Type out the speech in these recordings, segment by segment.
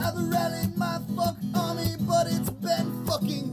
I've rallied my fuck army, but it's been fucking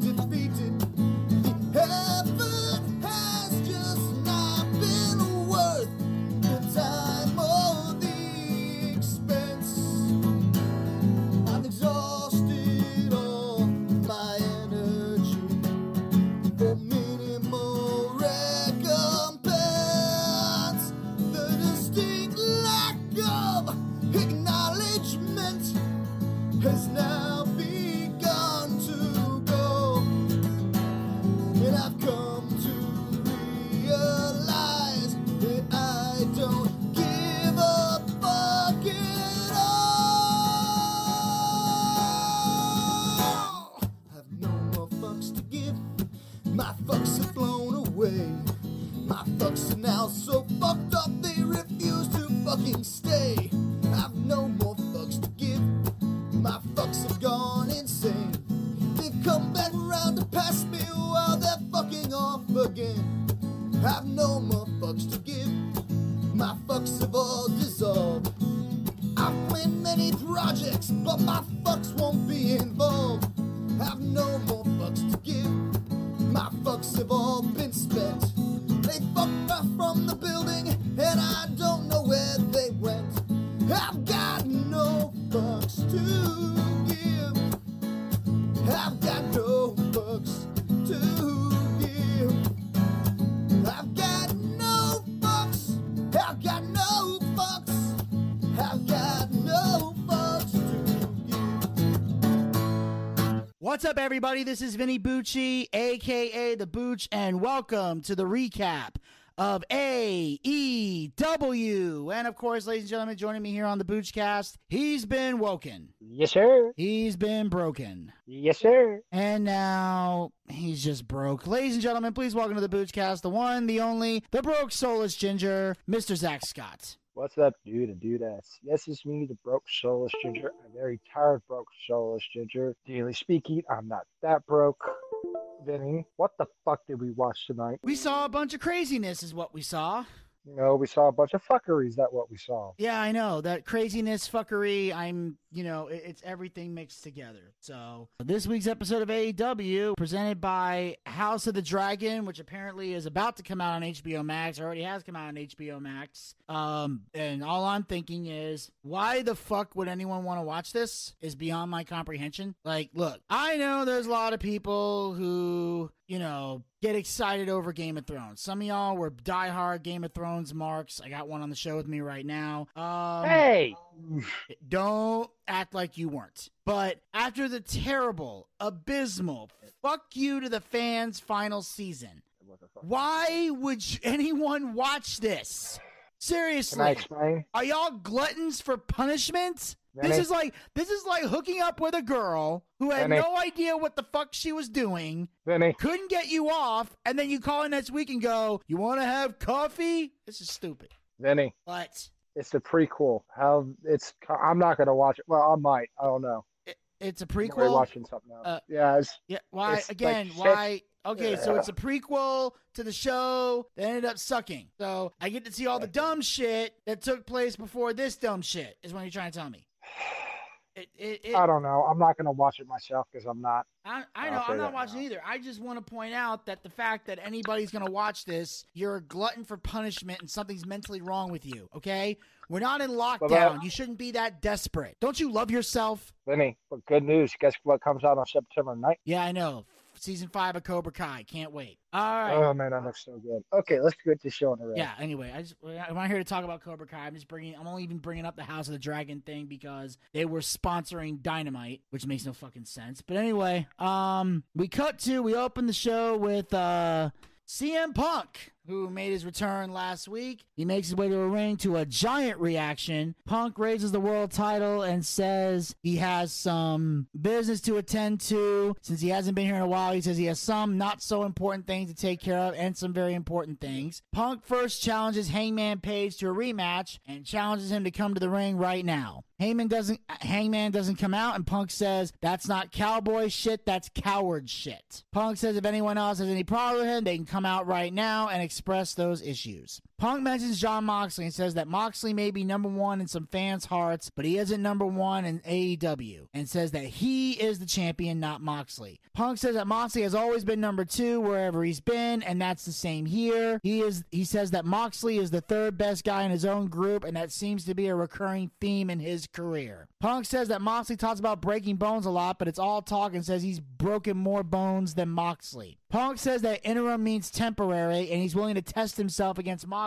What's up, everybody? This is Vinny Bucci, aka The Booch, and welcome to the recap of AEW. And of course, ladies and gentlemen, joining me here on the Boochcast, he's been woken, Yes, sir. he's been broken, Yes, sir. and now he's just broke. Ladies and gentlemen, please welcome to the Boochcast, the one, the only, the broke soulless ginger, Mr. Zack Scott. What's up, dude and dudettes? Yes, it's me, the broke soulless ginger. A very tired, broke soulless ginger. Daily speaking, I'm not that broke. Vinny, what the fuck did we watch tonight? We saw a bunch of craziness, is what we saw. You know, we saw a bunch of fuckeries. That what we saw. Yeah, I know that craziness, fuckery. I'm, you know, it- it's everything mixed together. So this week's episode of AEW presented by House of the Dragon, which apparently is about to come out on HBO Max. Already has come out on HBO Max. Um, and all I'm thinking is, why the fuck would anyone want to watch this? Is beyond my comprehension. Like, look, I know there's a lot of people who, you know, get excited over Game of Thrones. Some of y'all were diehard Game of Thrones marks. I got one on the show with me right now. Um, hey, don't act like you weren't. But after the terrible, abysmal, fuck you to the fans final season, what the fuck? why would anyone watch this? Seriously, are y'all gluttons for punishment? This is like this is like hooking up with a girl who had Vinny. no idea what the fuck she was doing, Vinny, couldn't get you off, and then you call in next week and go, "You want to have coffee?" This is stupid. Vinny, But it's the prequel. How it's? I'm not gonna watch it. Well, I might. I don't know. It's a prequel. watching something else. Uh, yeah, it's, Yeah. Why like again? shit. why? Okay, so it's a prequel to the show that ended up sucking. So I get to see all the dumb shit that took place before this dumb shit. Is what you're trying to tell me. It, it, it, I don't know. I'm not gonna watch it myself because I'm not. I, I know I'm not watching now. either. I just want to point out that the fact that anybody's going to watch this, you're a glutton for punishment and something's mentally wrong with you. Okay, we're not in lockdown. You shouldn't be that desperate. Don't you love yourself? Lenny, but good news. Guess what comes out on September 9th? Yeah, I know. Season five of Cobra Kai. Can't wait. All right. Oh man, that looks so good. Okay, let's get this show on the road. Yeah. Anyway, I just I'm not here to talk about Cobra Kai. I'm just bringing. I'm only even bringing up the House of the Dragon thing because they were sponsoring Dynamite, which makes no fucking sense. But anyway, um, we cut to we open the show with uh CM Punk, who made his return last week. He makes his way to a ring to a giant reaction. Punk raises the world title and says he has some business to attend to. Since he hasn't been here in a while, he says he has some not so important things to take care of and some very important things. Punk first challenges Hangman Page to a rematch and challenges him to come to the ring right now. Hangman doesn't Hangman doesn't come out and Punk says that's not cowboy shit, that's coward shit. Punk says if anyone else has any problem with him, they can come out right now and express those issues. Punk mentions Jon Moxley and says that Moxley may be number one in some fans' hearts, but he isn't number one in AEW, and says that he is the champion, not Moxley. Punk says that Moxley has always been number two wherever he's been, and that's the same here. He is. He says that Moxley is the third best guy in his own group, and that seems to be a recurring theme in his career. Punk says that Moxley talks about breaking bones a lot, but it's all talk, and says he's broken more bones than Moxley. Punk says that interim means temporary, and he's willing to test himself against Moxley,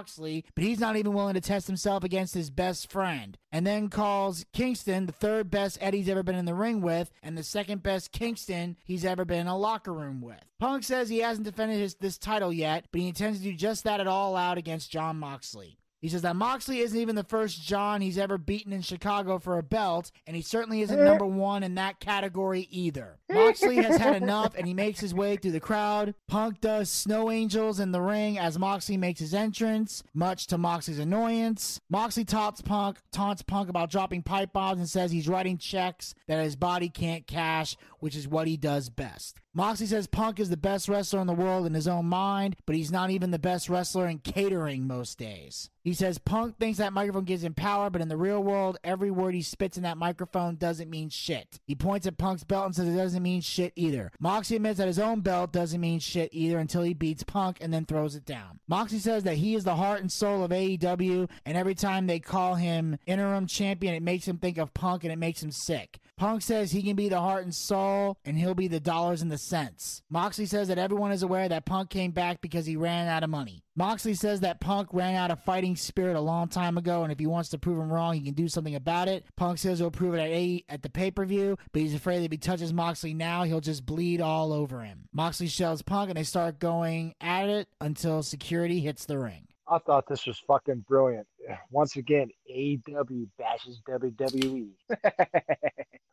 but he's not even willing to test himself against his best friend. And then calls Kingston the third best Eddie's ever been in the ring with, and the second best Kingston he's ever been in a locker room with. Punk says he hasn't defended his, this title yet, but he intends to do just that at all out against Jon Moxley. He says that Moxley isn't even the first John he's ever beaten in Chicago for a belt, and he certainly isn't number one in that category either. Moxley has had enough, and he makes his way through the crowd. Punk does snow angels in the ring as Moxley makes his entrance, much to Moxley's annoyance. Moxley taunts Punk, taunts Punk about dropping pipe bombs, and says he's writing checks that his body can't cash, which is what he does best. Moxley says Punk is the best wrestler in the world in his own mind, but he's not even the best wrestler in catering most days. He says Punk thinks that microphone gives him power, but in the real world, every word he spits in that microphone doesn't mean shit. He points at Punk's belt and says it doesn't mean shit either. Moxley admits that his own belt doesn't mean shit either until he beats Punk and then throws it down. Moxley says that he is the heart and soul of AEW, and every time they call him interim champion, it makes him think of Punk and it makes him sick. Punk says he can be the heart and soul, and he'll be the dollars and the cents. Moxley says that everyone is aware that Punk came back because he ran out of money. Moxley says that Punk ran out of fighting spirit a long time ago, and if he wants to prove him wrong, he can do something about it. Punk says he'll prove it at a- at the pay per view, but he's afraid that if he touches Moxley now, he'll just bleed all over him. Moxley shells Punk, and they start going at it until security hits the ring. I thought this was fucking brilliant. Once again, AW bashes WWE.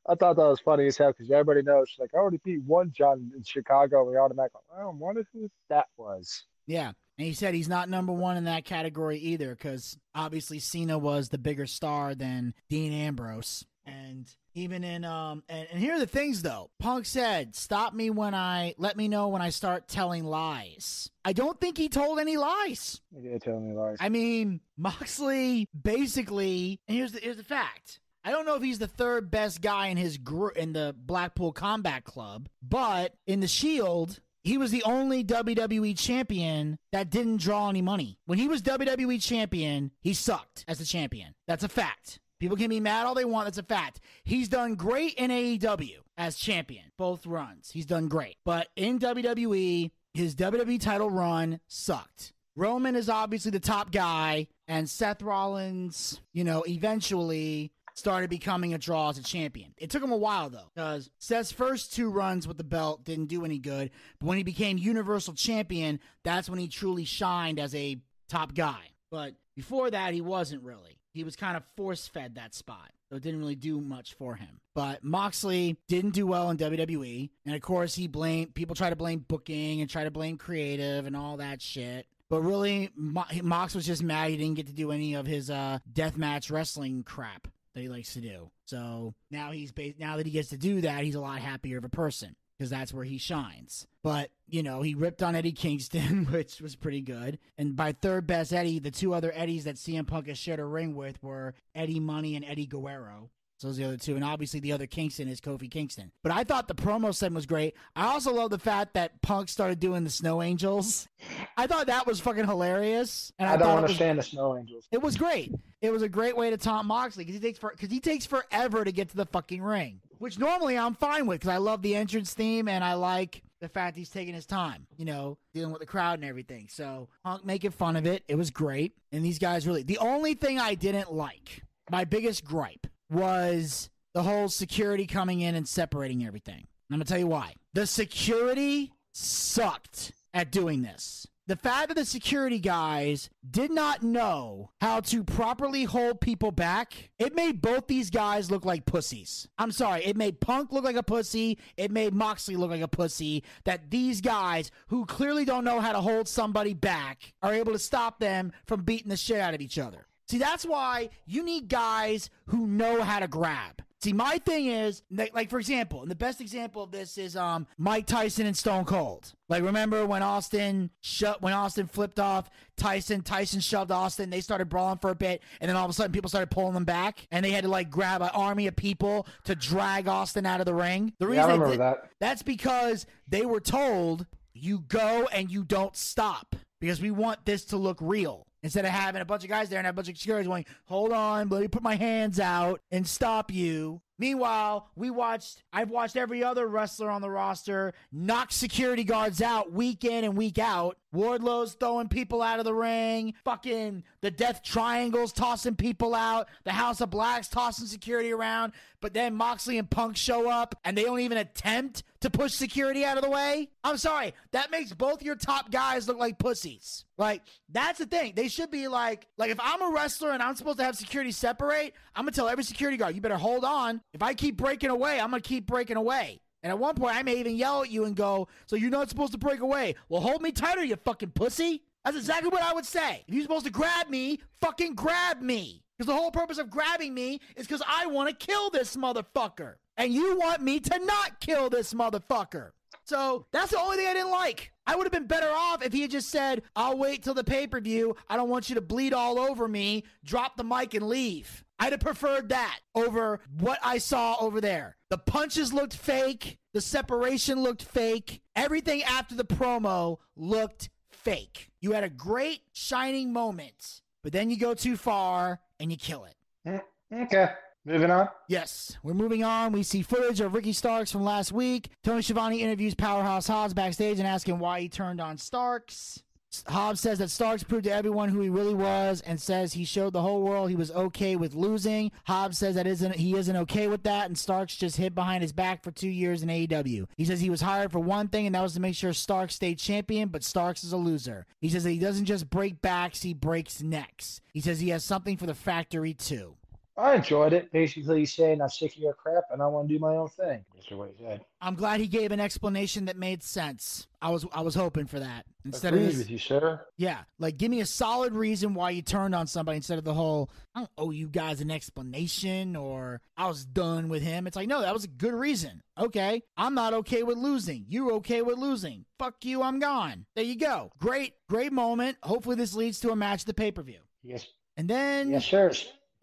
I thought that was funny as hell because everybody knows, she's like, I already beat one John in Chicago. We automatically, I don't wonder who that was. Yeah. And he said he's not number one in that category either because obviously Cena was the bigger star than Dean Ambrose. And even in um and, and here are the things though. Punk said, Stop me when I let me know when I start telling lies. I don't think he told any lies. You did tell me lies. I mean, Moxley basically and here's the here's the fact. I don't know if he's the third best guy in his group in the Blackpool Combat Club, but in the Shield, he was the only WWE champion that didn't draw any money. When he was WWE champion, he sucked as a champion. That's a fact. People can be mad all they want. That's a fact. He's done great in AEW as champion, both runs. He's done great. But in WWE, his WWE title run sucked. Roman is obviously the top guy, and Seth Rollins, you know, eventually started becoming a draw as a champion. It took him a while though, because Seth's first two runs with the belt didn't do any good. But when he became Universal Champion, that's when he truly shined as a top guy. But before that, he wasn't really. He was kind of force fed that spot. So it didn't really do much for him. But Moxley didn't do well in WWE. And of course, he blamed people try to blame booking and try to blame creative and all that shit. But really, Mox was just mad he didn't get to do any of his uh, deathmatch wrestling crap. That he likes to do. So now he's now that he gets to do that, he's a lot happier of a person because that's where he shines. But, you know, he ripped on Eddie Kingston, which was pretty good. And by third best Eddie, the two other Eddies that CM Punk has shared a ring with were Eddie Money and Eddie Guerrero. So those are the other two. And obviously the other Kingston is Kofi Kingston. But I thought the promo segment was great. I also love the fact that Punk started doing the Snow Angels. I thought that was fucking hilarious. And I, I don't it was- understand the Snow Angels. it was great. It was a great way to taunt Moxley because he takes for because he takes forever to get to the fucking ring, which normally I'm fine with because I love the entrance theme and I like the fact he's taking his time, you know, dealing with the crowd and everything. So Punk making fun of it, it was great. And these guys really the only thing I didn't like, my biggest gripe was the whole security coming in and separating everything. I'm gonna tell you why. The security sucked at doing this. The fact that the security guys did not know how to properly hold people back, it made both these guys look like pussies. I'm sorry, it made Punk look like a pussy. It made Moxley look like a pussy. That these guys, who clearly don't know how to hold somebody back, are able to stop them from beating the shit out of each other. See, that's why you need guys who know how to grab. See, my thing is, like, for example, and the best example of this is um Mike Tyson and Stone Cold. Like, remember when Austin shut when Austin flipped off Tyson? Tyson shoved Austin. They started brawling for a bit, and then all of a sudden, people started pulling them back, and they had to like grab an army of people to drag Austin out of the ring. The Yeah, reason I remember did- that. that's because they were told you go and you don't stop because we want this to look real. Instead of having a bunch of guys there and a bunch of security going, hold on, let me put my hands out and stop you. Meanwhile, we watched, I've watched every other wrestler on the roster knock security guards out week in and week out. Wardlow's throwing people out of the ring. Fucking the Death Triangles tossing people out. The House of Blacks tossing security around. But then Moxley and Punk show up and they don't even attempt to push security out of the way. I'm sorry. That makes both your top guys look like pussies. Like, that's the thing. They should be like, like if I'm a wrestler and I'm supposed to have security separate, I'm gonna tell every security guard, you better hold on. If I keep breaking away, I'm gonna keep breaking away. And at one point, I may even yell at you and go, So you're not supposed to break away? Well, hold me tighter, you fucking pussy. That's exactly what I would say. If you're supposed to grab me, fucking grab me. Because the whole purpose of grabbing me is because I want to kill this motherfucker. And you want me to not kill this motherfucker. So that's the only thing I didn't like. I would have been better off if he had just said, I'll wait till the pay per view. I don't want you to bleed all over me. Drop the mic and leave. I'd have preferred that over what I saw over there. The punches looked fake. The separation looked fake. Everything after the promo looked fake. You had a great shining moment, but then you go too far and you kill it. Mm, Okay, moving on. Yes, we're moving on. We see footage of Ricky Starks from last week. Tony Schiavone interviews Powerhouse Hobbs backstage and asking why he turned on Starks. Hobbs says that Starks proved to everyone who he really was and says he showed the whole world he was okay with losing. Hobbs says that isn't he isn't okay with that and Starks just hid behind his back for 2 years in AEW. He says he was hired for one thing and that was to make sure Starks stayed champion, but Starks is a loser. He says that he doesn't just break backs, he breaks necks. He says he has something for the factory too. I enjoyed it. Basically, he's saying I'm sick of your crap and I want to do my own thing. That's what he said. I'm glad he gave an explanation that made sense. I was I was hoping for that instead of this, with you, sir. yeah, like give me a solid reason why you turned on somebody instead of the whole I don't owe you guys an explanation or I was done with him. It's like no, that was a good reason. Okay, I'm not okay with losing. You're okay with losing. Fuck you, I'm gone. There you go. Great, great moment. Hopefully this leads to a match at the pay per view. Yes, And then yes, sir.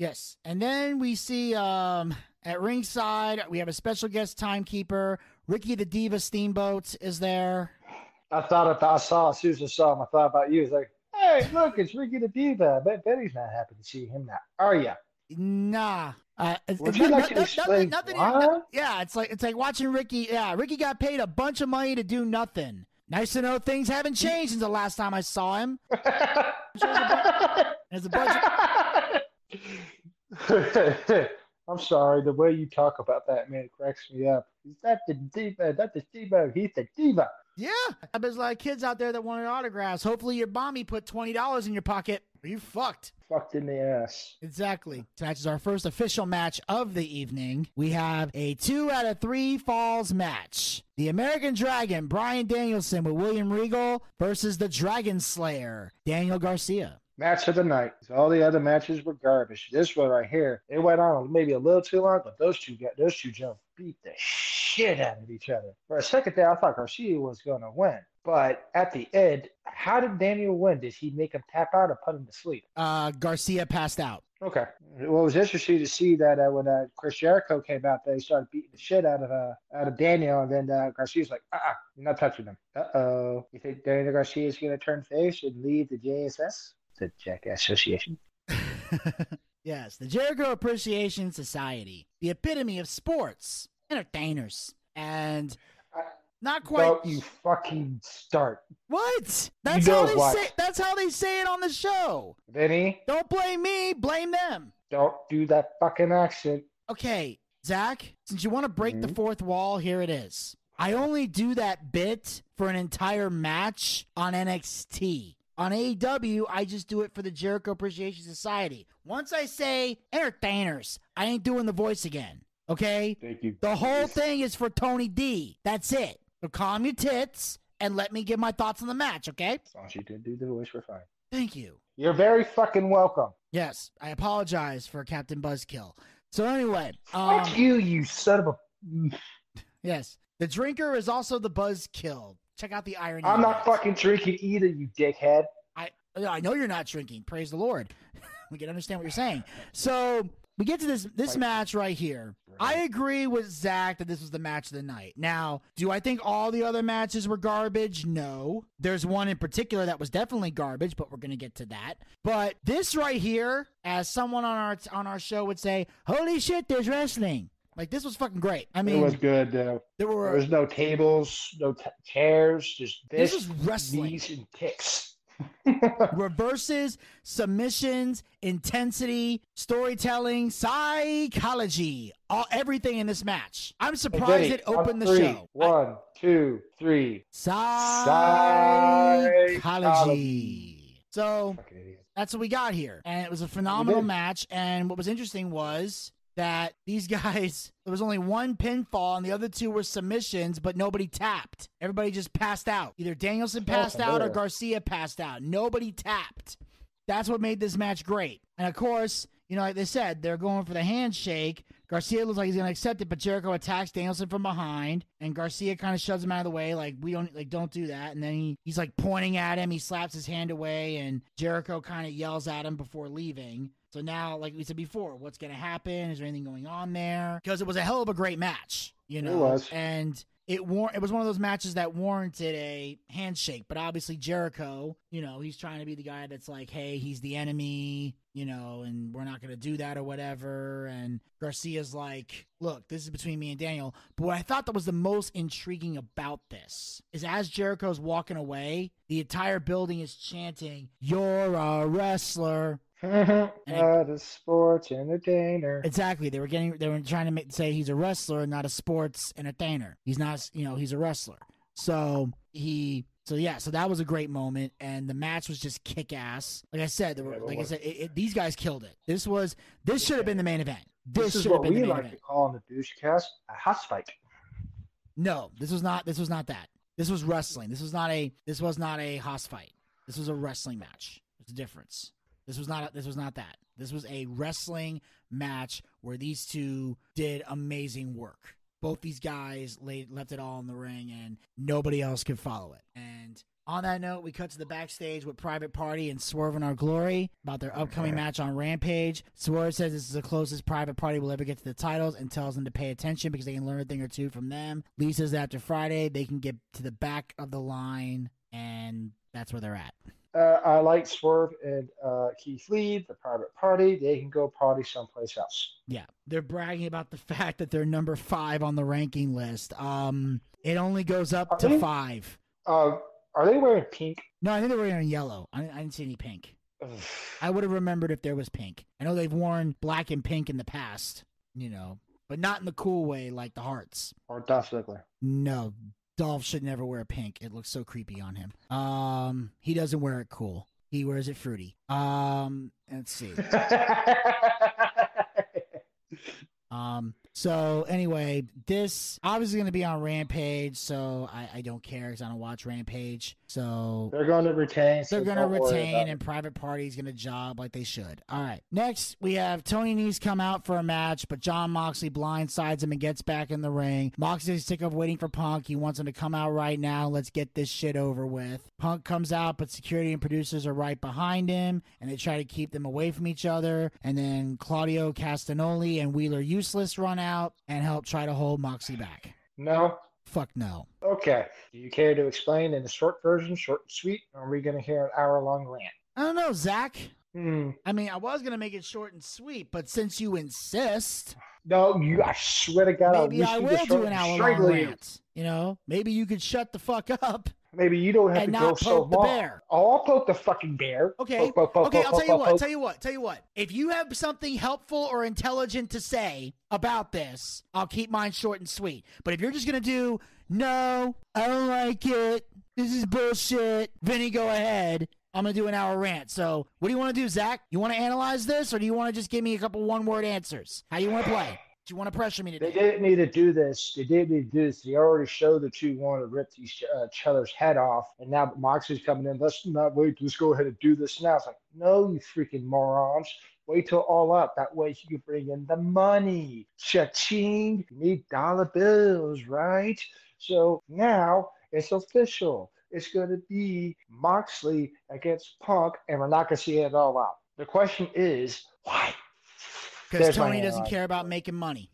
Yes. And then we see um at ringside, we have a special guest timekeeper. Ricky the Diva Steamboat is there. I thought if I saw as soon as I saw him, I thought about you. It's like, hey, look, it's Ricky the Diva. I bet Betty's not happy to see him now, are you? Nah. Uh, Would you like to no- explain nothing, why? no- yeah, it's like it's like watching Ricky. Yeah, Ricky got paid a bunch of money to do nothing. Nice to know things haven't changed since the last time I saw him. There's a bunch. Of, I'm sorry, the way you talk about that man cracks me up. Is that the diva? That's the diva. He's the diva. yeah, there's a lot of kids out there that wanted autographs. Hopefully, your mommy put twenty dollars in your pocket. You fucked. Fucked in the ass. Exactly. This is our first official match of the evening. We have a two out of three falls match. The American Dragon, Bryan Danielson with William Regal versus the Dragon Slayer, Daniel Garcia. Match of the night. All the other matches were garbage. This one right here, it went on maybe a little too long, but those two got those two jumped beat the shit out of each other. For a second there, I thought Garcia was gonna win. But at the end, how did Daniel win? Did he make him tap out or put him to sleep? Uh, Garcia passed out. Okay. Well, it was interesting to see that uh, when uh, Chris Jericho came out, they started beating the shit out of uh, out of Daniel, and then uh, Garcia's like, "Uh, uh you're not touching him." Uh oh. You think Daniel Garcia is going to turn face and leave the JAS, the Jackass Association? yes, the Jericho Appreciation Society, the epitome of sports entertainers, and not quite. Don't you fucking start. What? That's know how they what? say. That's how they say it on the show. Vinny, Don't blame me. Blame them. don't do that fucking accent. Okay, Zack. Since you want to break the Mhm. fourth wall, here it is. I only do that bit for an entire match on NXT. On AEW, I just do it for the Jericho Appreciation Society. Once I say entertainers, I ain't doing the voice again. Okay? Thank you. The whole thing is for Tony D. That's it. So calm your tits and let me give my thoughts on the match, okay? As long as you didn't do the voice, we're fine. Thank you. You're very fucking welcome. Yes, I apologize for Captain Buzzkill. So anyway, Fuck um, you, you son of a. yes, the drinker is also the Buzzkill. Check out the irony. I'm not fucking drinking either, you dickhead. I I know you're not drinking. Praise the Lord. we can understand what you're saying. So we get to this this match right here. I agree with Zack that this was the match of the night. Now, do I think all the other matches were garbage? No. There's one in particular that was definitely garbage, but we're gonna get to that. But this right here, as someone on our on our show would say, "Holy shit, there's wrestling!" Like this was fucking great. I mean, it was good. Uh, there there was no tables, no t- chairs, just this this, was wrestling. knees, and kicks. reverses, submissions, intensity, storytelling, psychology, all everything in this match. I'm surprised it opened the three. show. One, two, three. Psychology. Psychology. So that's what we got here. And it was a phenomenal match. And what was interesting was that these guys, there was only one pinfall and the other two were submissions, but nobody tapped. Everybody just passed out. Either Danielson oh, passed out or. Garcia passed out. Nobody tapped. That's what made this match great. And of course, you know, like they said, they're going for the handshake. Garcia looks like he's gonna accept it, but Jericho attacks Danielson from behind, and Garcia kind of shoves him out of the way, like we don't like don't do that. And then he, he's like pointing at him, he slaps his hand away, and Jericho kind of yells at him before leaving. So now, like we said before, what's gonna happen? Is there anything going on there? Because it was a hell of a great match, you know. was. And it war- it was one of those matches that warranted a handshake, but obviously Jericho, you know, he's trying to be the guy that's like, hey, he's the enemy, you know, and we're not going to do that or whatever. And Garcia's like, look, this is between me and Daniel. But what I thought that was the most intriguing about this is as Jericho's walking away, the entire building is chanting, "You're a wrestler." Not a sports entertainer. Exactly. They were getting they were trying to make, say he's a wrestler, not a sports entertainer. He's not, you know, he's a wrestler. So he so yeah, so that was a great moment, and the match was just kick ass. Like I said, there were, Yeah, like I said, it, it, these guys killed it. This was this should have been the main event. This, This is should have what been the we main like event. to call in the douche cast a house fight. No, this was not. This was not that. This was wrestling. This was not a. This was not a house fight. This was a wrestling match. There's a difference. This was not. This was not that. This was a wrestling match where these two did amazing work. Both these guys laid, left it all in the ring, and nobody else could follow it. And on that note, we cut to the backstage with Private Party and Swerve in Our Glory about their upcoming match on Rampage. Swerve says this is the closest Private Party will ever get to the titles and tells them to pay attention because they can learn a thing or two from them. Lee says after Friday, they can get to the back of the line, and that's where they're at. Uh, I like Swerve and uh, Keith Lee, the private party. They can go party someplace else. Yeah, they're bragging about the fact that they're number five on the ranking list. Um, it only goes up Are to they? five. Uh, are they wearing pink? No, I think they're wearing yellow. I, I didn't see any pink. Ugh. I would have remembered if there was pink. I know they've worn black and pink in the past, you know, but not in the cool way like the Hearts. Or Dolph Ziggler. No, Dolph should never wear pink. It looks so creepy on him. Um, he doesn't wear it cool. He wears it fruity. Um, let's see. Um, So anyway, this obviously going to be on Rampage, so I, I don't care because I don't watch Rampage. So They're going to retain. so they're going to don't worry about retain, and Private Party's going to job like they should. All right. Next, we have Tony Nese come out for a match, but Jon Moxley blindsides him and gets back in the ring. Moxley's sick of waiting for Punk. He wants him to come out right now. Let's get this shit over with. Punk comes out, but security and producers are right behind him, and they try to keep them away from each other. And then Claudio Castagnoli and Wheeler Useless run out and help try to hold Moxie back. No. Fuck no. Okay. Do you care to explain in the short version, short and sweet? Or are we going to hear an hour long rant? I don't know, Zack. Hmm. I mean, I was gonna make it short and sweet, but since you insist, No, you. I swear to God, maybe wish I will do an hour long strangle you. rant. You know, maybe you could shut the fuck up. Maybe you don't have to go so the long. bear. Oh, I'll poke the fucking bear. Okay, Poke, poke, poke, okay. I'll tell you what. Tell you what. Tell you what. If you have something helpful or intelligent to say about this, I'll keep mine short and sweet. But if you're just gonna do no, I don't like it. This is bullshit. Vinny, go ahead. I'm gonna do an hour rant. So, what do you want to do, Zack? You want to analyze this, or do you want to just give me a couple one-word answers? How you want to play? Do you want to pressure me today? They didn't need to do this. They didn't need to do this. They already showed that you want to rip each, uh, each other's head off. And now Moxley's coming in. Let's not wait. Let's go ahead and do this now. It's like, no, you freaking morons. Wait till all up. That way you can bring in the money. Cha-ching. You need dollar bills, right? So now it's official. It's going to be Moxley against Punk, and we're not going to see it all out. The question is, why? Because Tony doesn't care about making money.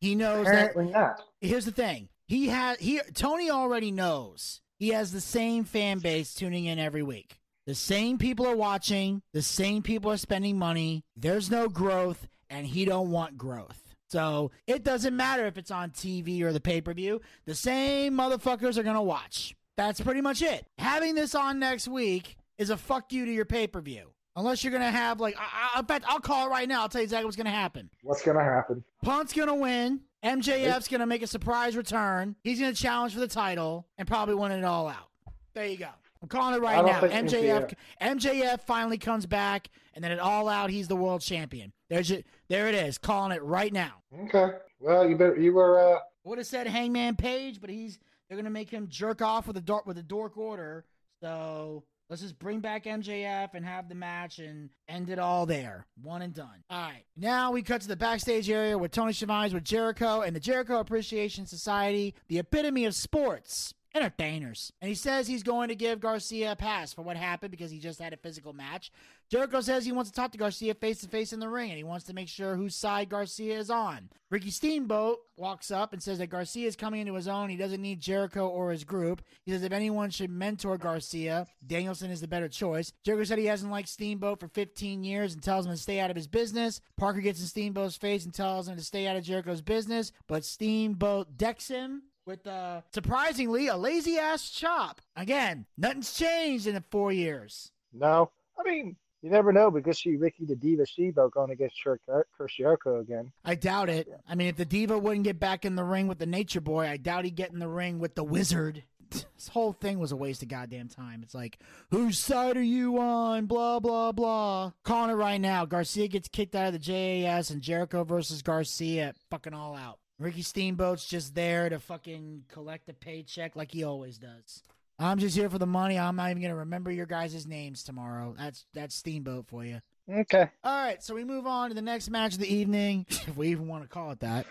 He knows that not. here's the thing. He has he Tony already knows he has the same fan base tuning in every week. The same people are watching, the same people are spending money. There's no growth and he don't want growth. So, it doesn't matter if it's on TV or the pay-per-view. The same motherfuckers are going to watch. That's pretty much it. Having this on next week is a fuck you to your pay-per-view. Unless you're going to have like I, I, fact, I'll call it right now. I'll tell you exactly what's going to happen. What's going to happen? Punk's gonna win. MJF's gonna make a surprise return. He's gonna challenge for the title and probably win it all out. There you go. I'm calling it right now. MJF MJF finally comes back, and then at all out, he's the world champion. There's your, there it is. Calling it right now. Okay. Well, you better. You were. uh Would have said Hangman Page, but he's they're gonna make him jerk off with a dork with a dork order. So let's just bring back MJF and have the match and end it all there. One and done. All right. Now we cut to the backstage area with Tony Schiavone's with Jericho and the Jericho Appreciation Society, the epitome of sports. Entertainers. And he says he's going to give Garcia a pass for what happened because he just had a physical match. Jericho says he wants to talk to Garcia face to face in the ring and he wants to make sure whose side Garcia is on. Ricky Steamboat walks up and says that Garcia is coming into his own. He doesn't need Jericho or his group. He says if anyone should mentor Garcia, Danielson is the better choice. Jericho said he hasn't liked Steamboat for 15 years and tells him to stay out of his business. Parker gets in Steamboat's face and tells him to stay out of Jericho's business, but Steamboat decks him with uh surprisingly a lazy ass chop. Again, nothing's changed in the four years. no. I mean, you never know because she Ricky the Diva Steamboat going against Jericho again. I doubt it. I mean, if the diva wouldn't get back in the ring with the Nature Boy, I doubt he'd get in the ring with the Wizard. This whole thing was a waste of goddamn time. It's like, whose side are you on? Blah blah blah. Calling it right now. Garcia gets kicked out of the JAS and Jericho versus Garcia, fucking all out. Ricky Steamboat's just there to fucking collect a paycheck like he always does. I'm just here for the money. I'm not even gonna remember your guys' names tomorrow. That's that's Steamboat for you. Okay. All right, so we move on to the next match of the evening, if we even want to call it that.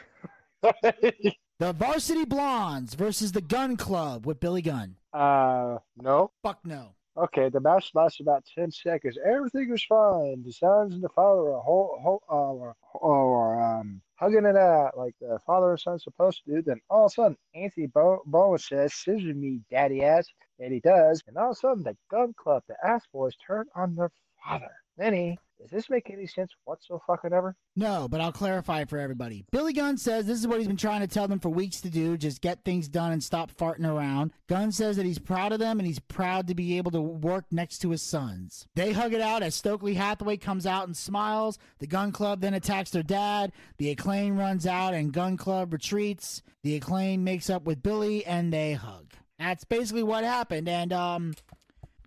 The Varsity Blondes versus the Gun Club with Billy Gunn. uh, no. Fuck no. Okay, the match lasted about 10 seconds. Everything was fine. The sons and the father are whole, whole, uh, or, um, hugging it out like the father and son supposed to do. Then all of a sudden, Anthony Bo- Bowen says, Scissor me, daddy ass. And he does. And all of a sudden, the gun club, the ass boys, turn on their father. Then he, does this make any sense whatsoever? No, but I'll clarify for everybody. Billy Gunn says this is what he's been trying to tell them for weeks to do just get things done and stop farting around. Gunn says that he's proud of them and he's proud to be able to work next to his sons. They hug it out as Stokely Hathaway comes out and smiles. The Gun Club then attacks their dad. The acclaim runs out and Gun Club retreats. The acclaim makes up with Billy and they hug. That's basically what happened. And, um,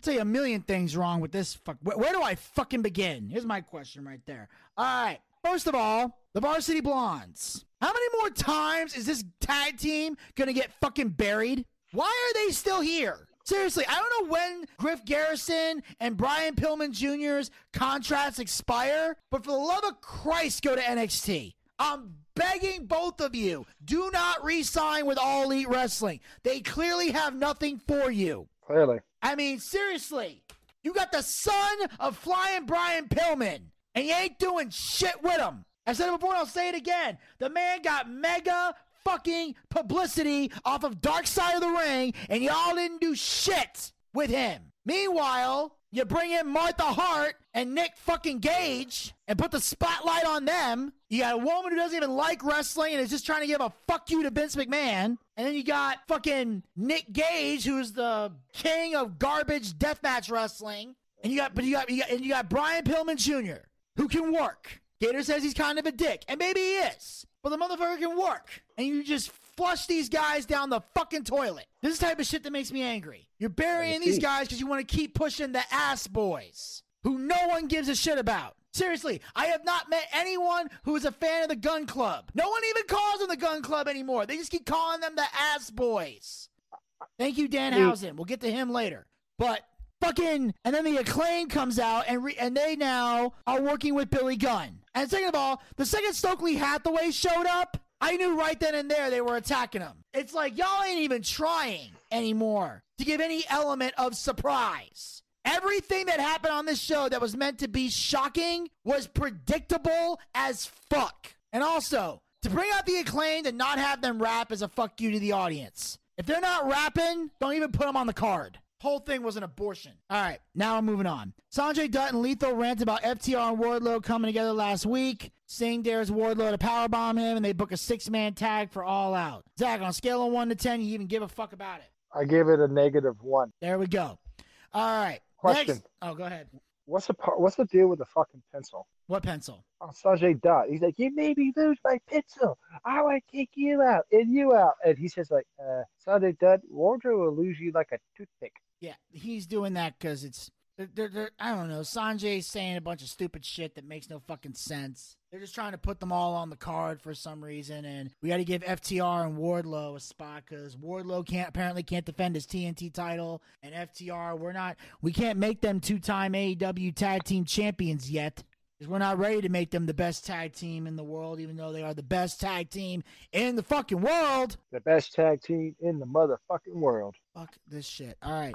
tell you a million things wrong with this. Fuck. Where, where do I fucking begin? Here's my question right there. All right. First of all, the Varsity Blondes. How many more times is this tag team gonna get fucking buried? Why are they still here? Seriously, I don't know when Griff Garrison and Brian Pillman Jr.'s contracts expire, but for the love of Christ, go to NXT. I'm begging both of you, do not re sign with All Elite Wrestling. They clearly have nothing for you. Clearly. I mean, seriously, you got the son of Flying Brian Pillman, and you ain't doing shit with him. I said it before, and I'll say it again. The man got mega fucking publicity off of Dark Side of the Ring, and y'all didn't do shit with him. Meanwhile, you bring in Martha Hart and Nick fucking Gage and put the spotlight on them. You got a woman who doesn't even like wrestling and is just trying to give a fuck you to Vince McMahon. And then you got fucking Nick Gage, who's the king of garbage deathmatch wrestling. And you got, but you got, you got, and you got Brian Pillman Jr., who can work. Gator says he's kind of a dick, and maybe he is. But the motherfucker can work. And you just flush these guys down the fucking toilet. This is the type of shit that makes me angry. You're burying these guys because you want to keep pushing the ass boys who no one gives a shit about. Seriously, I have not met anyone who is a fan of the gun club. No one even calls them the gun club anymore. They just keep calling them the ass boys. Thank you, Danhausen. We'll get to him later. But fucking, and then the acclaim comes out, and re- and they now are working with Billy Gunn. And second of all, the second Stokely Hathaway showed up, I knew right then and there they were attacking him. It's like y'all ain't even trying anymore to give any element of surprise. Everything that happened on this show that was meant to be shocking was predictable as fuck. And also, to bring out the acclaim and not have them rap is a fuck you to the audience. If they're not rapping, don't even put them on the card. Whole thing was an abortion. All right, now I'm moving on. Sonjay Dutt and Lethal rant about FTR and Wardlow coming together last week. Singh dares Wardlow to powerbomb him, and they book a six-man tag for All Out. Zack, on a scale of one to ten, you even give a fuck about it? I gave it a negative one. There we go. All right. Question. Next- oh, go ahead. What's the par- what's the deal with the fucking pencil? What pencil? On Sonjay Dutt, he's like, "You made me lose my pencil. I want to kick you out and you out." And he says, "Like, uh, Sonjay Dutt, Wardrobe will lose you like a toothpick." Yeah, he's doing that because it's they're, they're, I don't know. Sonjay's saying a bunch of stupid shit that makes no fucking sense. They're just trying to put them all on the card for some reason, and we got to give FTR and Wardlow a spot because Wardlow can't apparently can't defend his TNT title, and FTR we're not we can't make them two time AEW tag team champions yet. Because we're not ready to make them the best tag team in the world, even though they are the best tag team in the fucking world. The best tag team in the motherfucking world. Fuck this shit. All right.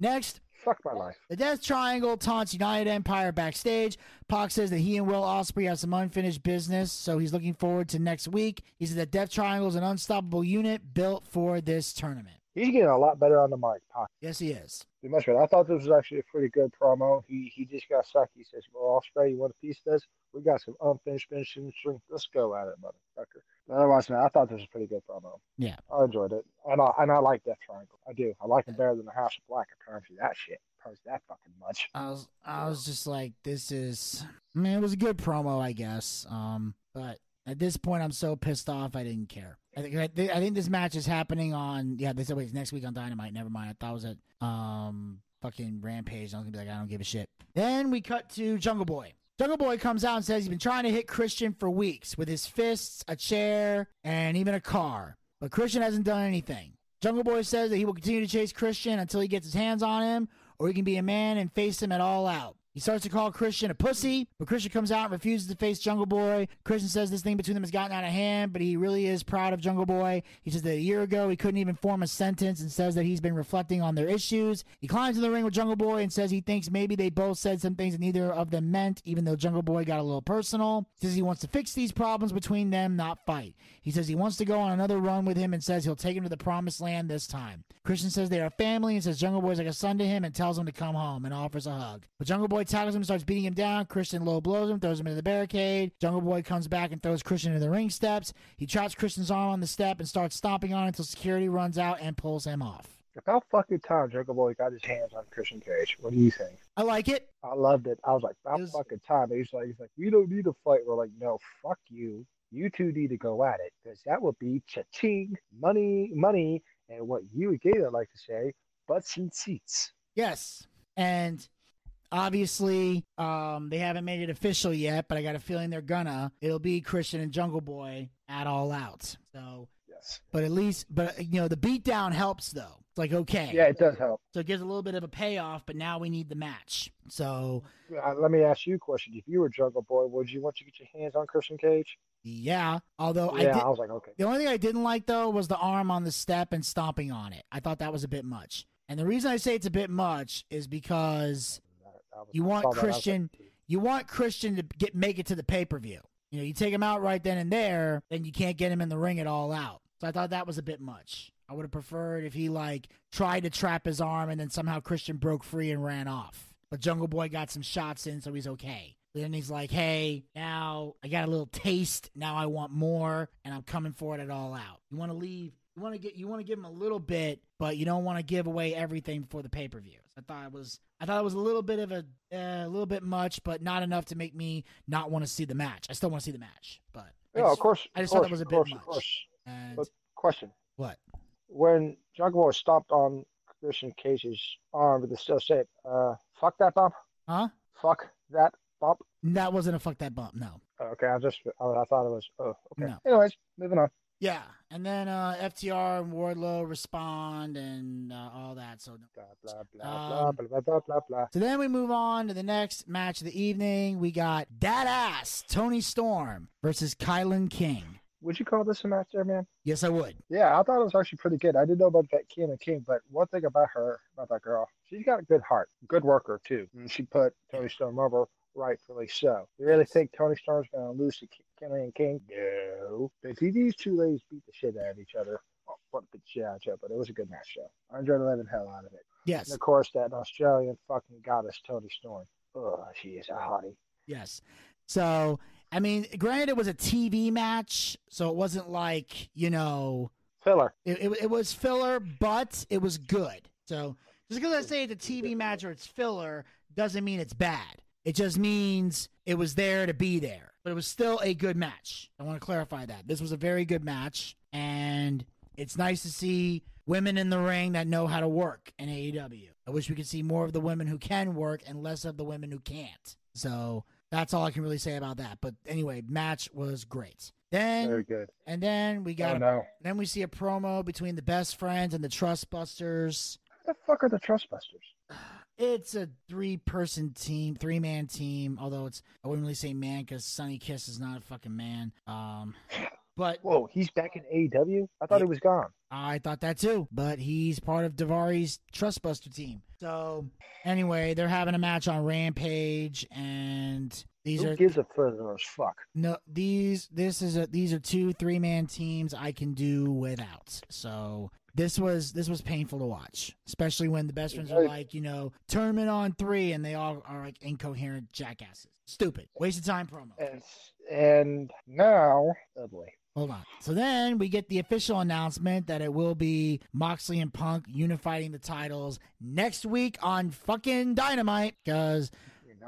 Next, Fuck my life. The Death Triangle taunts United Empire backstage. Pac says that he and Will Ospreay have some unfinished business, so he's looking forward to next week. He said that Death Triangle is an unstoppable unit built for this tournament. He's getting a lot better on the mic. Pac. Yes, he is. Be much better. I thought this was actually a pretty good promo. He he just got sucked. He says, "Well, I'll Ospreay, you want a piece of this? We got some unfinished finishing business. Let's go at it, motherfucker." But otherwise, man, I thought this was a pretty good promo. Yeah. I enjoyed it, and I and I like Death Triangle. I do. I like him better than the House of Black. Apparently, that shit hurts that fucking much. I was I was just like, this is I mean, it was a good promo, I guess. Um, but at this point I'm so pissed off I didn't care. I think I, think this match is happening on yeah, they said wait, it's next week on Dynamite. Never mind. I thought it was at um fucking Rampage. I was gonna be like, I don't give a shit. Then we cut to Jungle Boy. Jungle Boy comes out and says he's been trying to hit Christian for weeks with his fists, a chair, and even a car. But Christian hasn't done anything. Jungle Boy says that he will continue to chase Christian until he gets his hands on him, or he can be a man and face him at all out. He starts to call Christian a pussy, but Christian comes out and refuses to face Jungle Boy. Christian says this thing between them has gotten out of hand, but he really is proud of Jungle Boy. He says that a year ago he couldn't even form a sentence and says that he's been reflecting on their issues. He climbs in the ring with Jungle Boy and says he thinks maybe they both said some things that neither of them meant, even though Jungle Boy got a little personal. He says he wants to fix these problems between them, not fight. He says he wants to go on another run with him and says he'll take him to the promised land this time. Christian says they are family and says Jungle Boy's like a son to him and tells him to come home and offers a hug. But Jungle Boy tackles him starts beating him down. Christian low blows him, throws him into the barricade. Jungle Boy comes back and throws Christian into the ring steps. He traps Christian's arm on the step and starts stomping on it until security runs out and pulls him off. About fucking time Jungle Boy got his hands on Christian Cage. What do you think? I like it. I loved it. I was like, about was- fucking time. He's like, he's like, we don't need a fight. We're like, no, fuck you. You two need to go at it because that would be cha-ching, money, money, and what you and Gator like to say, butts and seats. Yes. And obviously, um, they haven't made it official yet, but I got a feeling they're gonna. It'll be Christian and Jungle Boy at All Out. So, Yes. but at least, but you know, the beatdown helps though. It's like okay, Yeah, it does help. so it gives a little bit of a payoff. But now we need the match. So Uh, let me ask you a question. If you were Jungle Boy, would you want to get your hands on Christian Cage? yeah, although I yeah, did. I was like, okay. The only thing I didn't like though was the arm on the step and stomping on it. I thought that was a bit much. And the reason I say it's a bit much is because I You want saw that, I was like, Christian- you want Christian to get make it to the pay per view. You know, you take him out right then and there, then you can't get him in the ring at all out. So I thought that was a bit much. I would have preferred if he like tried to trap his arm and then somehow Christian broke free and ran off. But Jungle Boy got some shots in, so he's okay. Then he's like, "Hey, now I got a little taste. Now I want more, and I'm coming for it at all out. You want to leave? You want to get? You want to give him a little bit, but you don't want to give away everything for the pay per view. I thought it was, I thought it was a little bit of a, uh, a little bit much, but not enough to make me not want to see the match. I still want to see the match, but Yeah, just- of course. I just of thought course, that was a bit course, much. Course. And Question: what? When Jungle stomped on Christian Cage's arm with the still shape, uh, fuck that bump. Huh? Fuck that bump. That wasn't a fuck that bump. No. Okay, I just I, I thought it was. Oh, okay. No. Anyways, moving on. Yeah, and then uh, FTR and Wardlow respond and uh, all that. So Blah blah blah Um, blah blah blah blah blah. So then we move on to the next match of the evening. We got Dad Ass Toni Storm versus KiLynn King. Would you call this a match, there, man? Yes, I would. Yeah, I thought it was actually pretty good. I didn't know about that and King, but one thing about her, about that girl, she's got a good heart, good worker too. And she put Toni Storm over, rightfully so. You really think Toni Storm's going to lose to Kenny and King? No. See, these two ladies beat the shit out of each other. Oh, what the shit out of each other, but it was a good match, though. I enjoyed the living hell out of it. Yes, And of course, that Australian fucking goddess, Toni Storm. Oh, she is a hottie. yes. So I mean, granted, it was a TV match, so it wasn't like you know, Filler. it, it, it was filler, but it was good. So just because I say it's a TV match or it's filler doesn't mean it's bad. It just means it was there to be there. But it was still a good match. I want to clarify that. This was a very good match, and it's nice to see women in the ring that know how to work in AEW. I wish we could see more of the women who can work and less of the women who can't. So that's all I can really say about that. But anyway, match was great. Then Very good. and then we got oh, no. then we see a promo between the best friends and the Trustbusters. What the fuck are the Trustbusters? It's a three-person team, three-man team. Although it's, I wouldn't really say man because Sonny Kiss is not a fucking man. Um, but Whoa, he's back in AEW? I thought Yeah. he was gone. I thought that too. But he's part of Daivari's Trustbuster team. So anyway, they're having a match on Rampage, and these Who are gives a further as fuck? no these. This is a these are two three-man teams I can do without. So this was this was painful to watch, especially when the best friends are like, you know, tournament on three, and they all are like incoherent jackasses. Stupid, waste of time promo. And and now, Hold on. So then we get the official announcement that it will be Moxley and Punk unifying the titles next week on fucking Dynamite because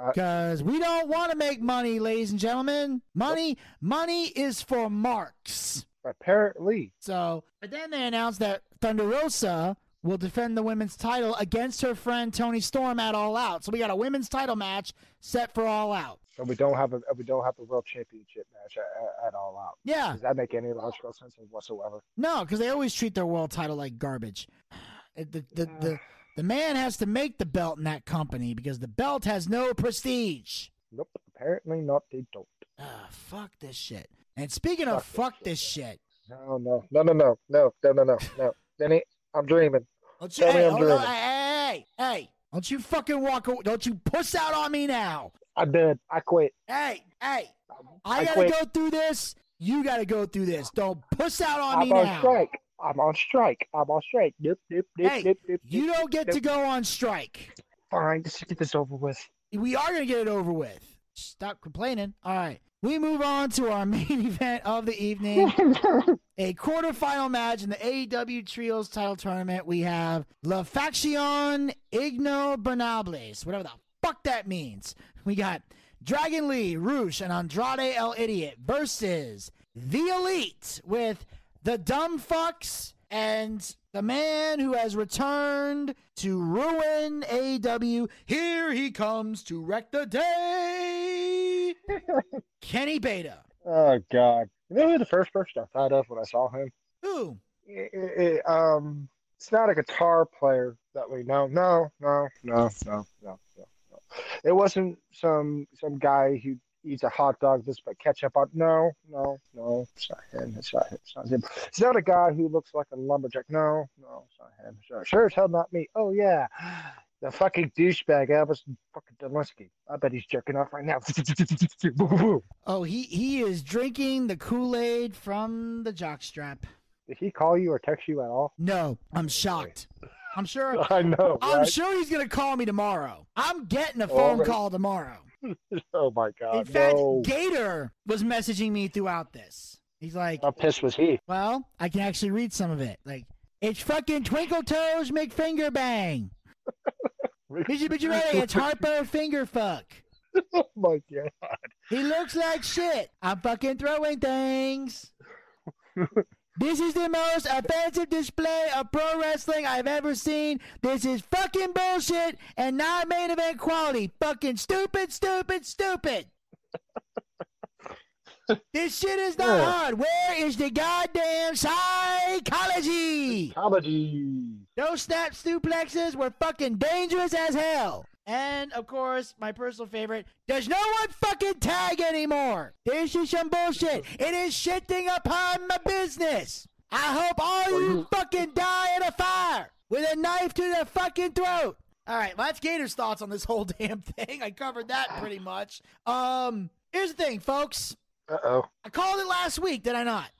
because we don't want to make money, ladies and gentlemen. Money money is for marks. Apparently, So, but then they announced that Thunder Rosa will defend the women's title against her friend Toni Storm at All Out. So we got a women's title match set for All Out. so we don't have a we don't have a world championship match at, at all out. Yeah, Does that make any logical sense whatsoever? no, because they always treat their world title like garbage. The the, the the man has to make the belt in that company because the belt has no prestige. Nope. Apparently not. They don't. Ah, fuck this shit. And speaking of Fuck fuck this this shit, no, no, no, no, no, no, no, no, no. Denny, I'm dreaming. don't you, Tell me hey, I'm hold on, dreaming. hey, hey, don't you fucking walk away, don't you puss out on me now. I did. I quit. Hey, hey, I, I gotta quit. go through this. You gotta go through this. Don't puss out on I'm me on now. strike. I'm on strike. I'm on strike. Hey, You don't get to go on strike. Fine, just get this over with. We are gonna get it over with. Stop complaining. All right. We move on to our main event of the evening. a quarterfinal match in the AEW Trios title tournament. We have La Faction Ignobernables, whatever the fuck that means. We got Dragon Lee, Rush, and Andrade El Idiot versus The Elite with the Dumb Fucks And the man who has returned to ruin AEW, here he comes to wreck the day. Kenny Beta. Oh God! You know who the first person I thought of when I saw him? Who? It- it- it, um, it's not a guitar player that we know. No, no, no, no, no, no, no. It wasn't some some guy who eats a hot dog just by ketchup on. No, no, no. It's not him. It's not him. It's not him. It's not a guy who looks like a lumberjack. No, no, it's not him. Sure, sure as hell not me. Oh yeah. The fucking douchebag Elvis fucking Delinsky. I bet he's jerking off right now. Oh, he he is drinking the Kool Aid from the jockstrap. Did he call you or text you at all? No, I'm shocked. I'm sure. I know. I'm sure he's gonna call me tomorrow. I'm getting a phone right. call tomorrow. Oh my God! In fact, no. Gator was messaging me throughout this. He's like, How pissed was he? "Well, I can actually read some of it. Like, it's fucking Twinkle Toes McFinger Bang. Bitchy bitchy ready. It's Harpo Finger Fuck. oh my God! He looks like shit. I'm fucking throwing things. This is the most offensive display of pro wrestling I've ever seen. This is fucking bullshit and not main event quality. Fucking stupid, stupid, stupid. this shit is not Yeah. hard. Where is the goddamn psychology? Comedy. Those snap suplexes were fucking dangerous as hell. And of course, my personal favorite, does no one fucking tag anymore? This is some bullshit. It is shitting upon my business. I hope all you fucking die in a fire with a knife to the fucking throat. All right, well, that's Gator's thoughts on this whole damn thing. I covered that pretty much. Um, here's the thing, folks. Uh oh. I called it last week, did I not?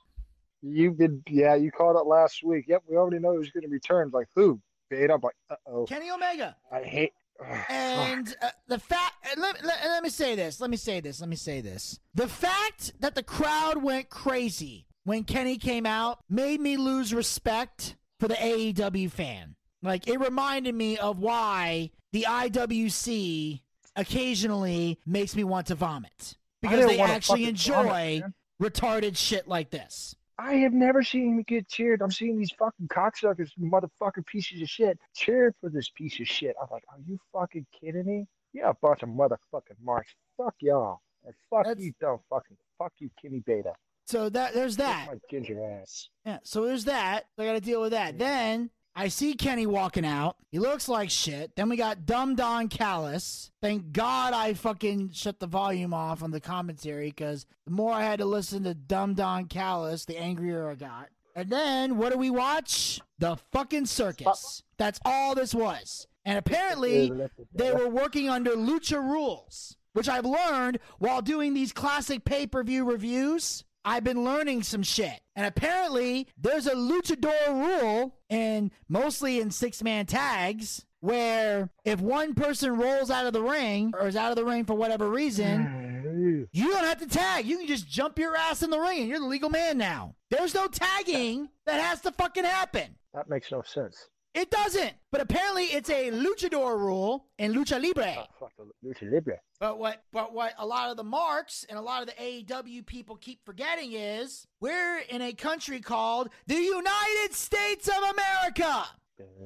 You did. yeah. You called it last week. Yep. We already know who's going to return. Like who? Beta. I'm like uh oh. Kenny Omega. I hate. And uh, the fact, uh, let, let, let me say this, let me say this, let me say this. The fact that the crowd went crazy when Kenny came out made me lose respect for the AEW fan. Like, it reminded me of why the IWC occasionally makes me want to vomit. Because they actually enjoy man. retarded shit like this. I have never seen him get cheered. I'm seeing these fucking cocksuckers, motherfucking pieces of shit, cheer for this piece of shit. I'm like, are you fucking kidding me? Yeah, a bunch of motherfucking marks. Fuck y'all. And fuck That's- you, dumb fucking. Fuck you, Kenny Beta. So that there's that. My ginger ass. Yeah, so there's that. I got to deal with that. Then I see Kenny walking out. He looks like shit. Then we got Dumb Don Callis. Thank God I fucking shut the volume off on the commentary because the more I had to listen to Dumb Don Callis, the angrier I got. And then what do we watch? The fucking circus. That's all this was. And apparently they were working under lucha rules, which I've learned while doing these classic pay per view reviews. I've been learning some shit. And apparently, there's a luchador rule, and mostly in six man tags, where if one person rolls out of the ring or is out of the ring for whatever reason, mm-hmm. you don't have to tag. You can just jump your ass in the ring and you're the legal man now. There's no tagging that has to fucking happen. That makes no sense. It doesn't. But apparently, it's a luchador rule in lucha libre. Oh, Lucha Libre. But what but what a lot of the marks and a lot of the AEW people keep forgetting is we're in a country called the United States of America.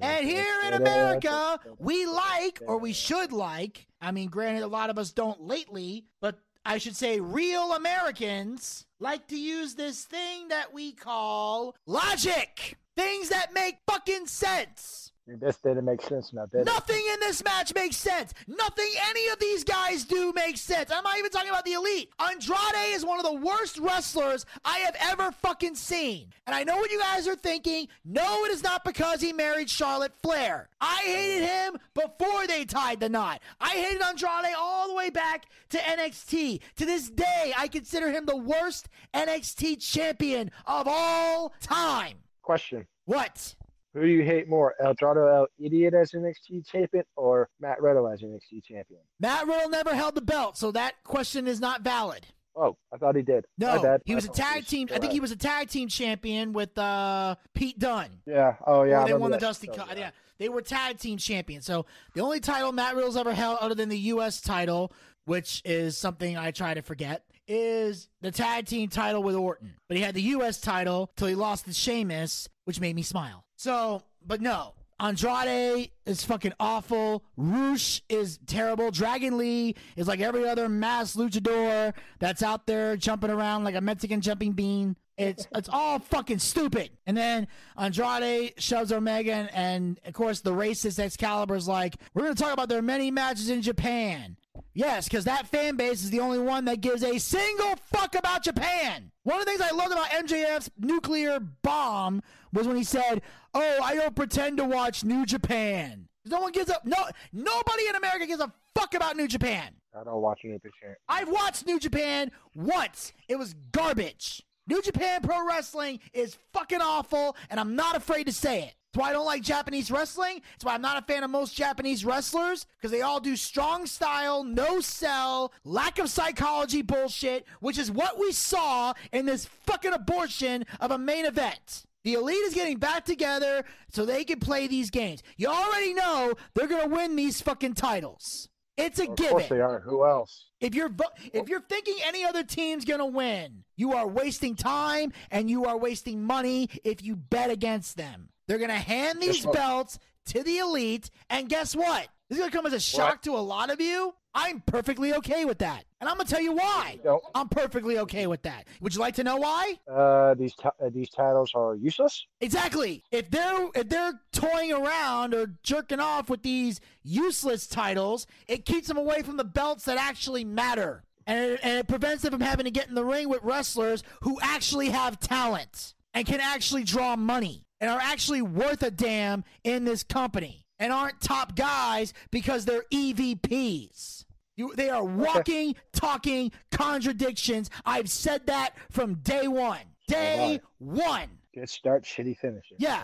And here in America, we like or we should like, I mean granted a lot of us don't lately, but I should say real Americans like to use this thing that we call logic. Things that make fucking sense. This didn't make sense now? Nothing in this match makes sense. Nothing any of these guys do makes sense. I'm not even talking about the elite. Andrade is one of the worst wrestlers I have ever fucking seen. And I know what you guys are thinking. No, it is not because he married Charlotte Flair. I hated him before they tied the knot. I hated Andrade all the way back to NXT. To this day, I consider him the worst NXT champion of all time. Question. What? Who do you hate more, El Dorado El Idiot as NXT champion or Matt Riddle as NXT champion? Matt Riddle never held the belt, so that question is not valid. Oh, I thought he did. No, he was a tag team. I think he was a tag team champion with uh, Pete Dunne. Yeah. Oh, yeah. They won the. Dusty Cup. Yeah, they were tag team champions. So the only title Matt Riddle's ever held, other than the U.S. title, which is something I try to forget, is the tag team title with Orton. But he had the U.S. title till he lost to Sheamus which made me smile. So, but no, Andrade is fucking awful. Rush is terrible. Dragon Lee is like every other mass luchador that's out there jumping around like a Mexican jumping bean. It's it's all fucking stupid. And then Andrade shoves Omega, and, and of course the racist Excalibur is like, "We're gonna talk about their many matches in Japan." Yes, because that fan base is the only one that gives a single fuck about Japan. One of the things I loved about MJF's nuclear bomb was when he said, "Oh, I don't pretend to watch New Japan." No one gives a no. Nobody in America gives a fuck about New Japan. I don't watch New Japan. I've watched New Japan once. It was garbage. New Japan Pro Wrestling is fucking awful, and I'm not afraid to say it. That's why I don't like Japanese wrestling. That's why I'm not a fan of most Japanese wrestlers, because they all do strong style, no sell, lack of psychology bullshit, which is what we saw in this fucking abortion of a main event. The elite is getting back together so they can play these games. You already know they're going to win these fucking titles. It's a gift. Of given. course they are. Who else? If you're if you're thinking any other team's gonna win, you are wasting time and you are wasting money if you bet against them. They're gonna hand these Guess what? belts to the elite, and guess what? This is gonna come as a shock to a lot of you. I'm perfectly okay with that, and I'm gonna tell you why. I'm perfectly okay with that. Would you like to know why? Uh, these ti- uh, these titles are useless. Exactly. If they're if they're toying around or jerking off with these useless titles, it keeps them away from the belts that actually matter. And it, and it prevents them from having to get in the ring with wrestlers who actually have talent and can actually draw money and are actually worth a damn in this company and aren't top guys because they're EVPs. You, they are walking, talking contradictions. I've said that from day one. Day one. Good start, shitty finish. Yeah.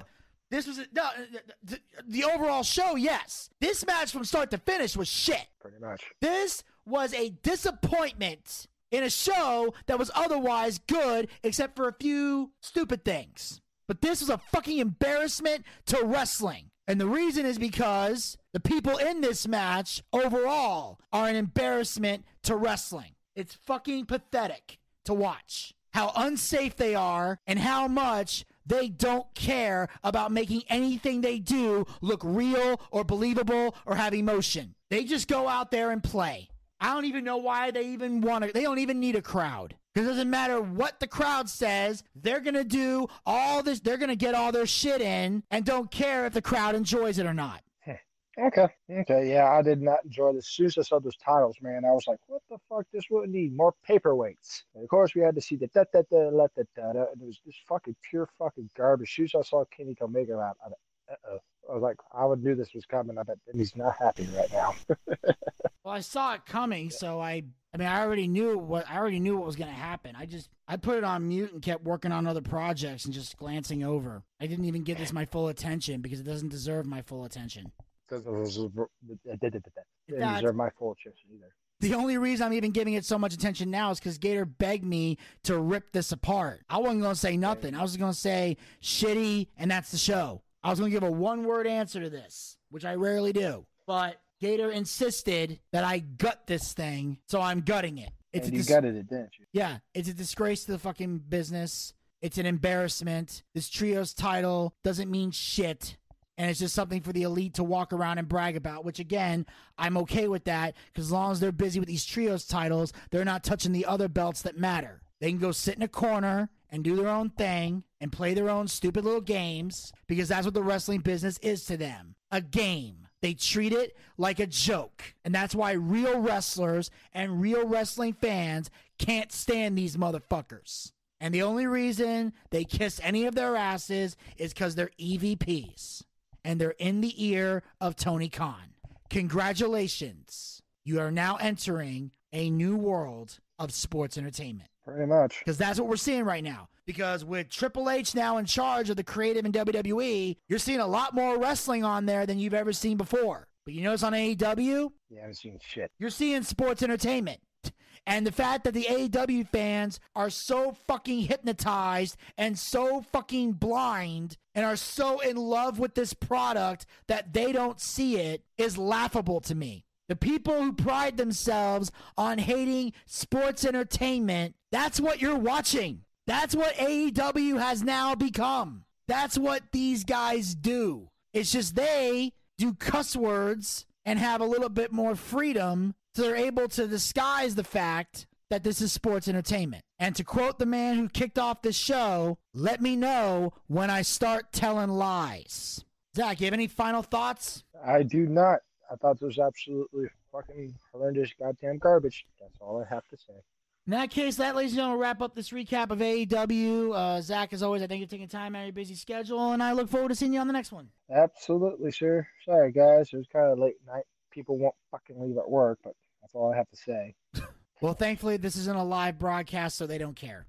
This was no, uh, uh, uh, the, the overall show. Yes, this match from start to finish was shit. Pretty much. This was a disappointment in a show that was otherwise good, except for a few stupid things. But this was a fucking embarrassment to wrestling. And the reason is because the people in this match overall are an embarrassment to wrestling. It's fucking pathetic to watch how unsafe they are and how much they don't care about making anything they do look real or believable or have emotion. They just go out there and play. I don't even know why they even want to. They don't even need a crowd. It doesn't matter what the crowd says, they're going to do all this. They're going to get all their shit in and don't care if the crowd enjoys it or not. Okay. Okay. Yeah, I did not enjoy this. As soon as I saw those titles, man, I was like, "What the fuck? This wouldn't need more paperweights." And of course, we had to see the da da da da da da, da and it was just fucking pure fucking garbage. As soon as I saw Kenny Omega out, I, uh-oh. I was like, I would knew this was coming. I bet he's not happy right now. Well, I saw it coming, so I. I mean, I already knew what I already knew what was going to happen. I just I put it on mute and kept working on other projects and just glancing over. I didn't even give this my full attention because it doesn't deserve my full attention. It didn't deserve my full attention either. The only reason I'm even giving it so much attention now is because Gator begged me to rip this apart. I wasn't going to say nothing. I was going to say shitty, and that's the show. I was going to give a one word answer to this, which I rarely do. But Gator insisted that I gut this thing, so I'm gutting it. It's and you dis- gutted it, didn't you? yeah, it's a disgrace to the fucking business. It's an embarrassment. This trio's title doesn't mean shit. And it's just something for the elite to walk around and brag about, which again, I'm okay with that because as long as they're busy with these trios titles, they're not touching the other belts that matter. They can go sit in a corner and do their own thing and play their own stupid little games because that's what the wrestling business is to them a game. They treat it like a joke. And that's why real wrestlers and real wrestling fans can't stand these motherfuckers. And the only reason they kiss any of their asses is because they're EVPs and they're in the ear of Tony Khan. Congratulations. You are now entering a new world of sports entertainment. Pretty much. Because that's what we're seeing right now. Because with Triple H now in charge of the creative in WWE, you're seeing a lot more wrestling on there than you've ever seen before. But you notice on AEW, You haven't seen shit. you're seeing sports entertainment. And the fact that the AEW fans are so fucking hypnotized and so fucking blind and are so in love with this product that they don't see it is laughable to me. The people who pride themselves on hating sports entertainment, that's what you're watching. That's what AEW has now become. That's what these guys do. It's just they do cuss words and have a little bit more freedom so they're able to disguise the fact that this is sports entertainment. And to quote the man who kicked off the show, let me know when I start telling lies. Zack, you have any final thoughts? I do not. I thought this was absolutely fucking horrendous goddamn garbage. That's all I have to say. In that case, that, ladies and gentlemen, will wrap up this recap of AEW. Uh, Zack, as always, I thank you for taking time out of your busy schedule, and I look forward to seeing you on the next one. Absolutely, sir. Sorry, guys. It was kind of late night. People won't fucking leave at work, but that's all I have to say. well, thankfully, this isn't a live broadcast, so they don't care.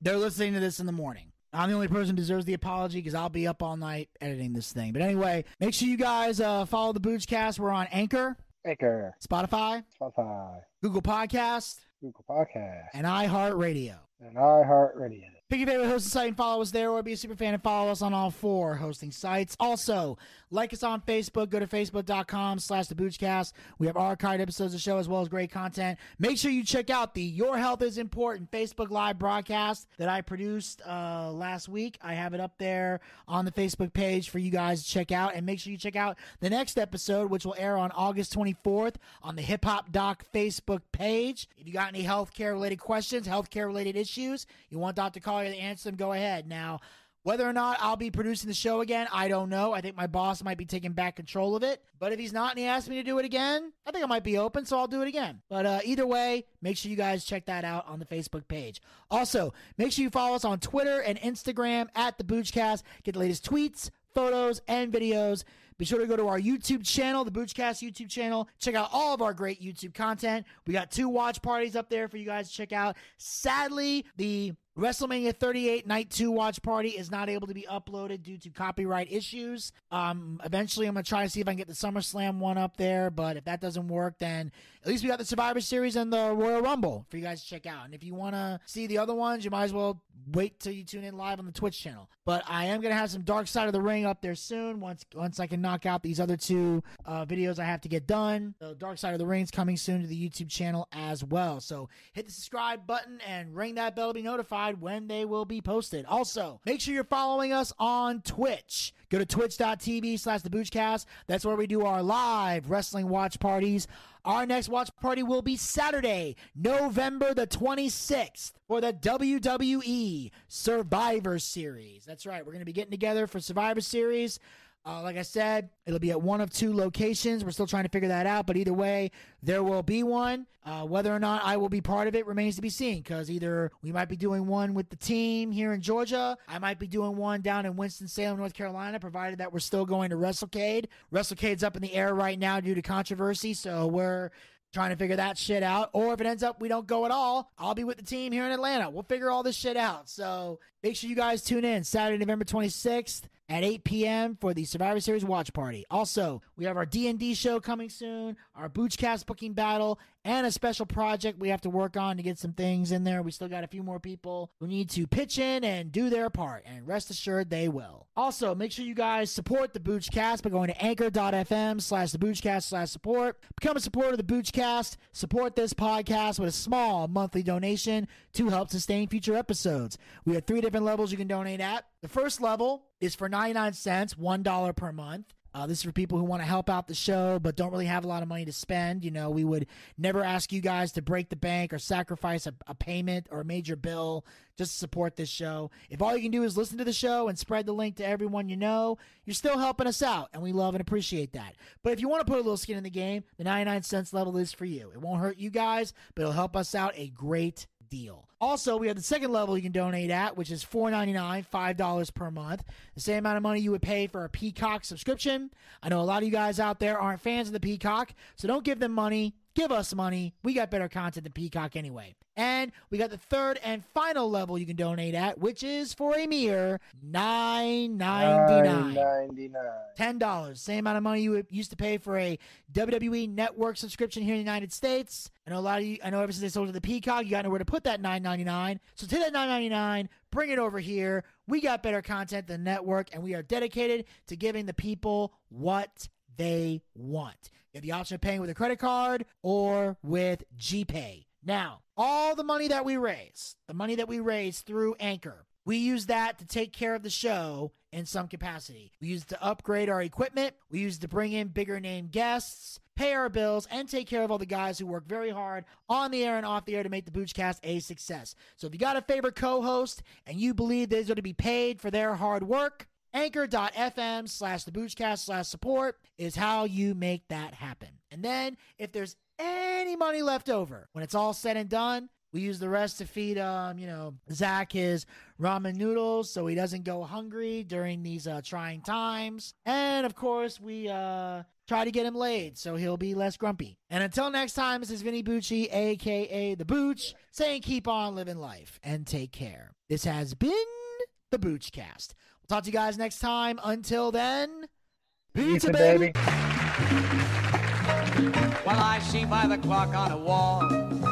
They're listening to this in the morning. I'm the only person who deserves the apology because I'll be up all night editing this thing. But anyway, make sure you guys uh, follow the Boochcast. We're on Anchor, Anchor, Spotify, Spotify, Google Podcast, Google Podcast, and iHeartRadio. And iHeartRadio. Pick your favorite hosting site and follow us there, or be a super fan and follow us on all four hosting sites. Also, like us on Facebook. Go to facebook.com slash the Boochcast. We have archived episodes of the show as well as great content. Make sure you check out the Your Health is Important Facebook Live broadcast that I produced uh, last week. I have it up there on the Facebook page for you guys to check out. And make sure you check out the next episode, which will air on August 24th on the Hip Hop Doc Facebook page. If you got any healthcare related questions, healthcare related issues, you want Dr. Collier to answer them, go ahead. Now, whether or not I'll be producing the show again, I don't know. I think my boss might be taking back control of it. But if he's not and he asks me to do it again, I think I might be open, so I'll do it again. But uh, either way, make sure you guys check that out on the Facebook page. Also, make sure you follow us on Twitter and Instagram at the Boochcast. Get the latest tweets, photos, and videos. Be sure to go to our YouTube channel, the Boochcast YouTube channel. Check out all of our great YouTube content. We got two watch parties up there for you guys to check out. Sadly, the WrestleMania 38 Night 2 watch party is not able to be uploaded due to copyright issues. Um, eventually, I'm going to try to see if I can get the SummerSlam one up there, but if that doesn't work, then at least we got the Survivor Series and the Royal Rumble for you guys to check out. And if you want to see the other ones, you might as well wait till you tune in live on the Twitch channel. But I am going to have some Dark Side of the Ring up there soon once once I can knock out these other two uh, videos I have to get done. The Dark Side of the Rings coming soon to the YouTube channel as well. So hit the subscribe button and ring that bell to be notified when they will be posted. Also, make sure you're following us on Twitch. Go to twitch.tv slash the Boochcast. That's where we do our live wrestling watch parties. Our next watch party will be Saturday, November the 26th for the WWE Survivor Series. That's right. We're going to be getting together for Survivor Series. Uh, like I said, it'll be at one of two locations. We're still trying to figure that out, but either way, there will be one. Uh, whether or not I will be part of it remains to be seen because either we might be doing one with the team here in Georgia, I might be doing one down in Winston-Salem, North Carolina, provided that we're still going to WrestleCade. WrestleCade's up in the air right now due to controversy, so we're trying to figure that shit out. Or if it ends up we don't go at all, I'll be with the team here in Atlanta. We'll figure all this shit out. So make sure you guys tune in Saturday, November 26th at 8 p.m. for the Survivor Series watch party. Also, we have our D&D show coming soon, our Boochcast booking battle, and a special project we have to work on to get some things in there. We still got a few more people who need to pitch in and do their part, and rest assured they will. Also, make sure you guys support the Boochcast by going to anchor.fm slash the Boochcast slash support. Become a supporter of the Boochcast. Support this podcast with a small monthly donation to help sustain future episodes. We have three different levels you can donate at. The first level is for 99 cents, $1 per month. Uh, this is for people who want to help out the show but don't really have a lot of money to spend. You know, we would never ask you guys to break the bank or sacrifice a, a, payment or a major bill just to support this show. If all you can do is listen to the show and spread the link to everyone you know, you're still helping us out, and we love and appreciate that. But if you want to put a little skin in the game, the 99 cents level is for you. It won't hurt you guys, but it'll help us out a great deal. Also, we have the second level you can donate at, which is $4.99, $5 per month. The same amount of money you would pay for a Peacock subscription. I know a lot of you guys out there aren't fans of the Peacock, so don't give them money. Give us money. We got better content than Peacock anyway. And we got the third and final level you can donate at, which is for a mere nine ninety nine. Ten dollars. Same amount of money you used to pay for a WWE network subscription here in the United States. I know a lot of you I know ever since they sold to the Peacock, you got nowhere to put that nine ninety nine. So take that nine ninety nine, bring it over here. We got better content than network, and we are dedicated to giving the people what they want. You have the option of paying with a credit card or with GPay. Now, all the money that we raise, the money that we raise through Anchor, we use that to take care of the show in some capacity. We use it to upgrade our equipment, we use it to bring in bigger name guests, pay our bills, and take care of all the guys who work very hard on the air and off the air to make the Boochcast a success. So if you got a favorite co host and you believe they're going to be paid for their hard work, anchor.fm slash the Boochcast slash support is how you make that happen. And then if there's any money left over, when it's all said and done, we use the rest to feed, um, you know, Zack his ramen noodles so he doesn't go hungry during these uh, trying times. And of course, we uh, try to get him laid so he'll be less grumpy. And until next time, this is Vinny Bucci, aka The Booch, saying keep on living life and take care. This has been the Boochcast. We'll talk to you guys next time. Until then, pizza, Pizza, baby. baby. Well, I see by the clock on the wall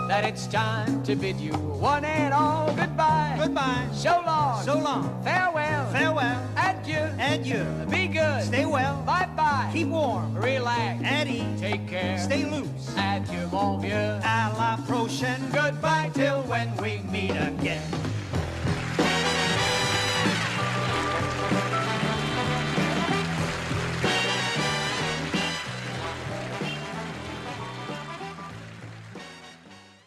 that it's time to bid you one and all goodbye. Goodbye. So long. So long. Farewell. Farewell. Adieu. Adieu. Be good. Stay well. Bye bye. Keep warm. Relax. And eat. Take care. Stay loose. Adieu, mon vieux. À la prochaine. Goodbye till when we meet again.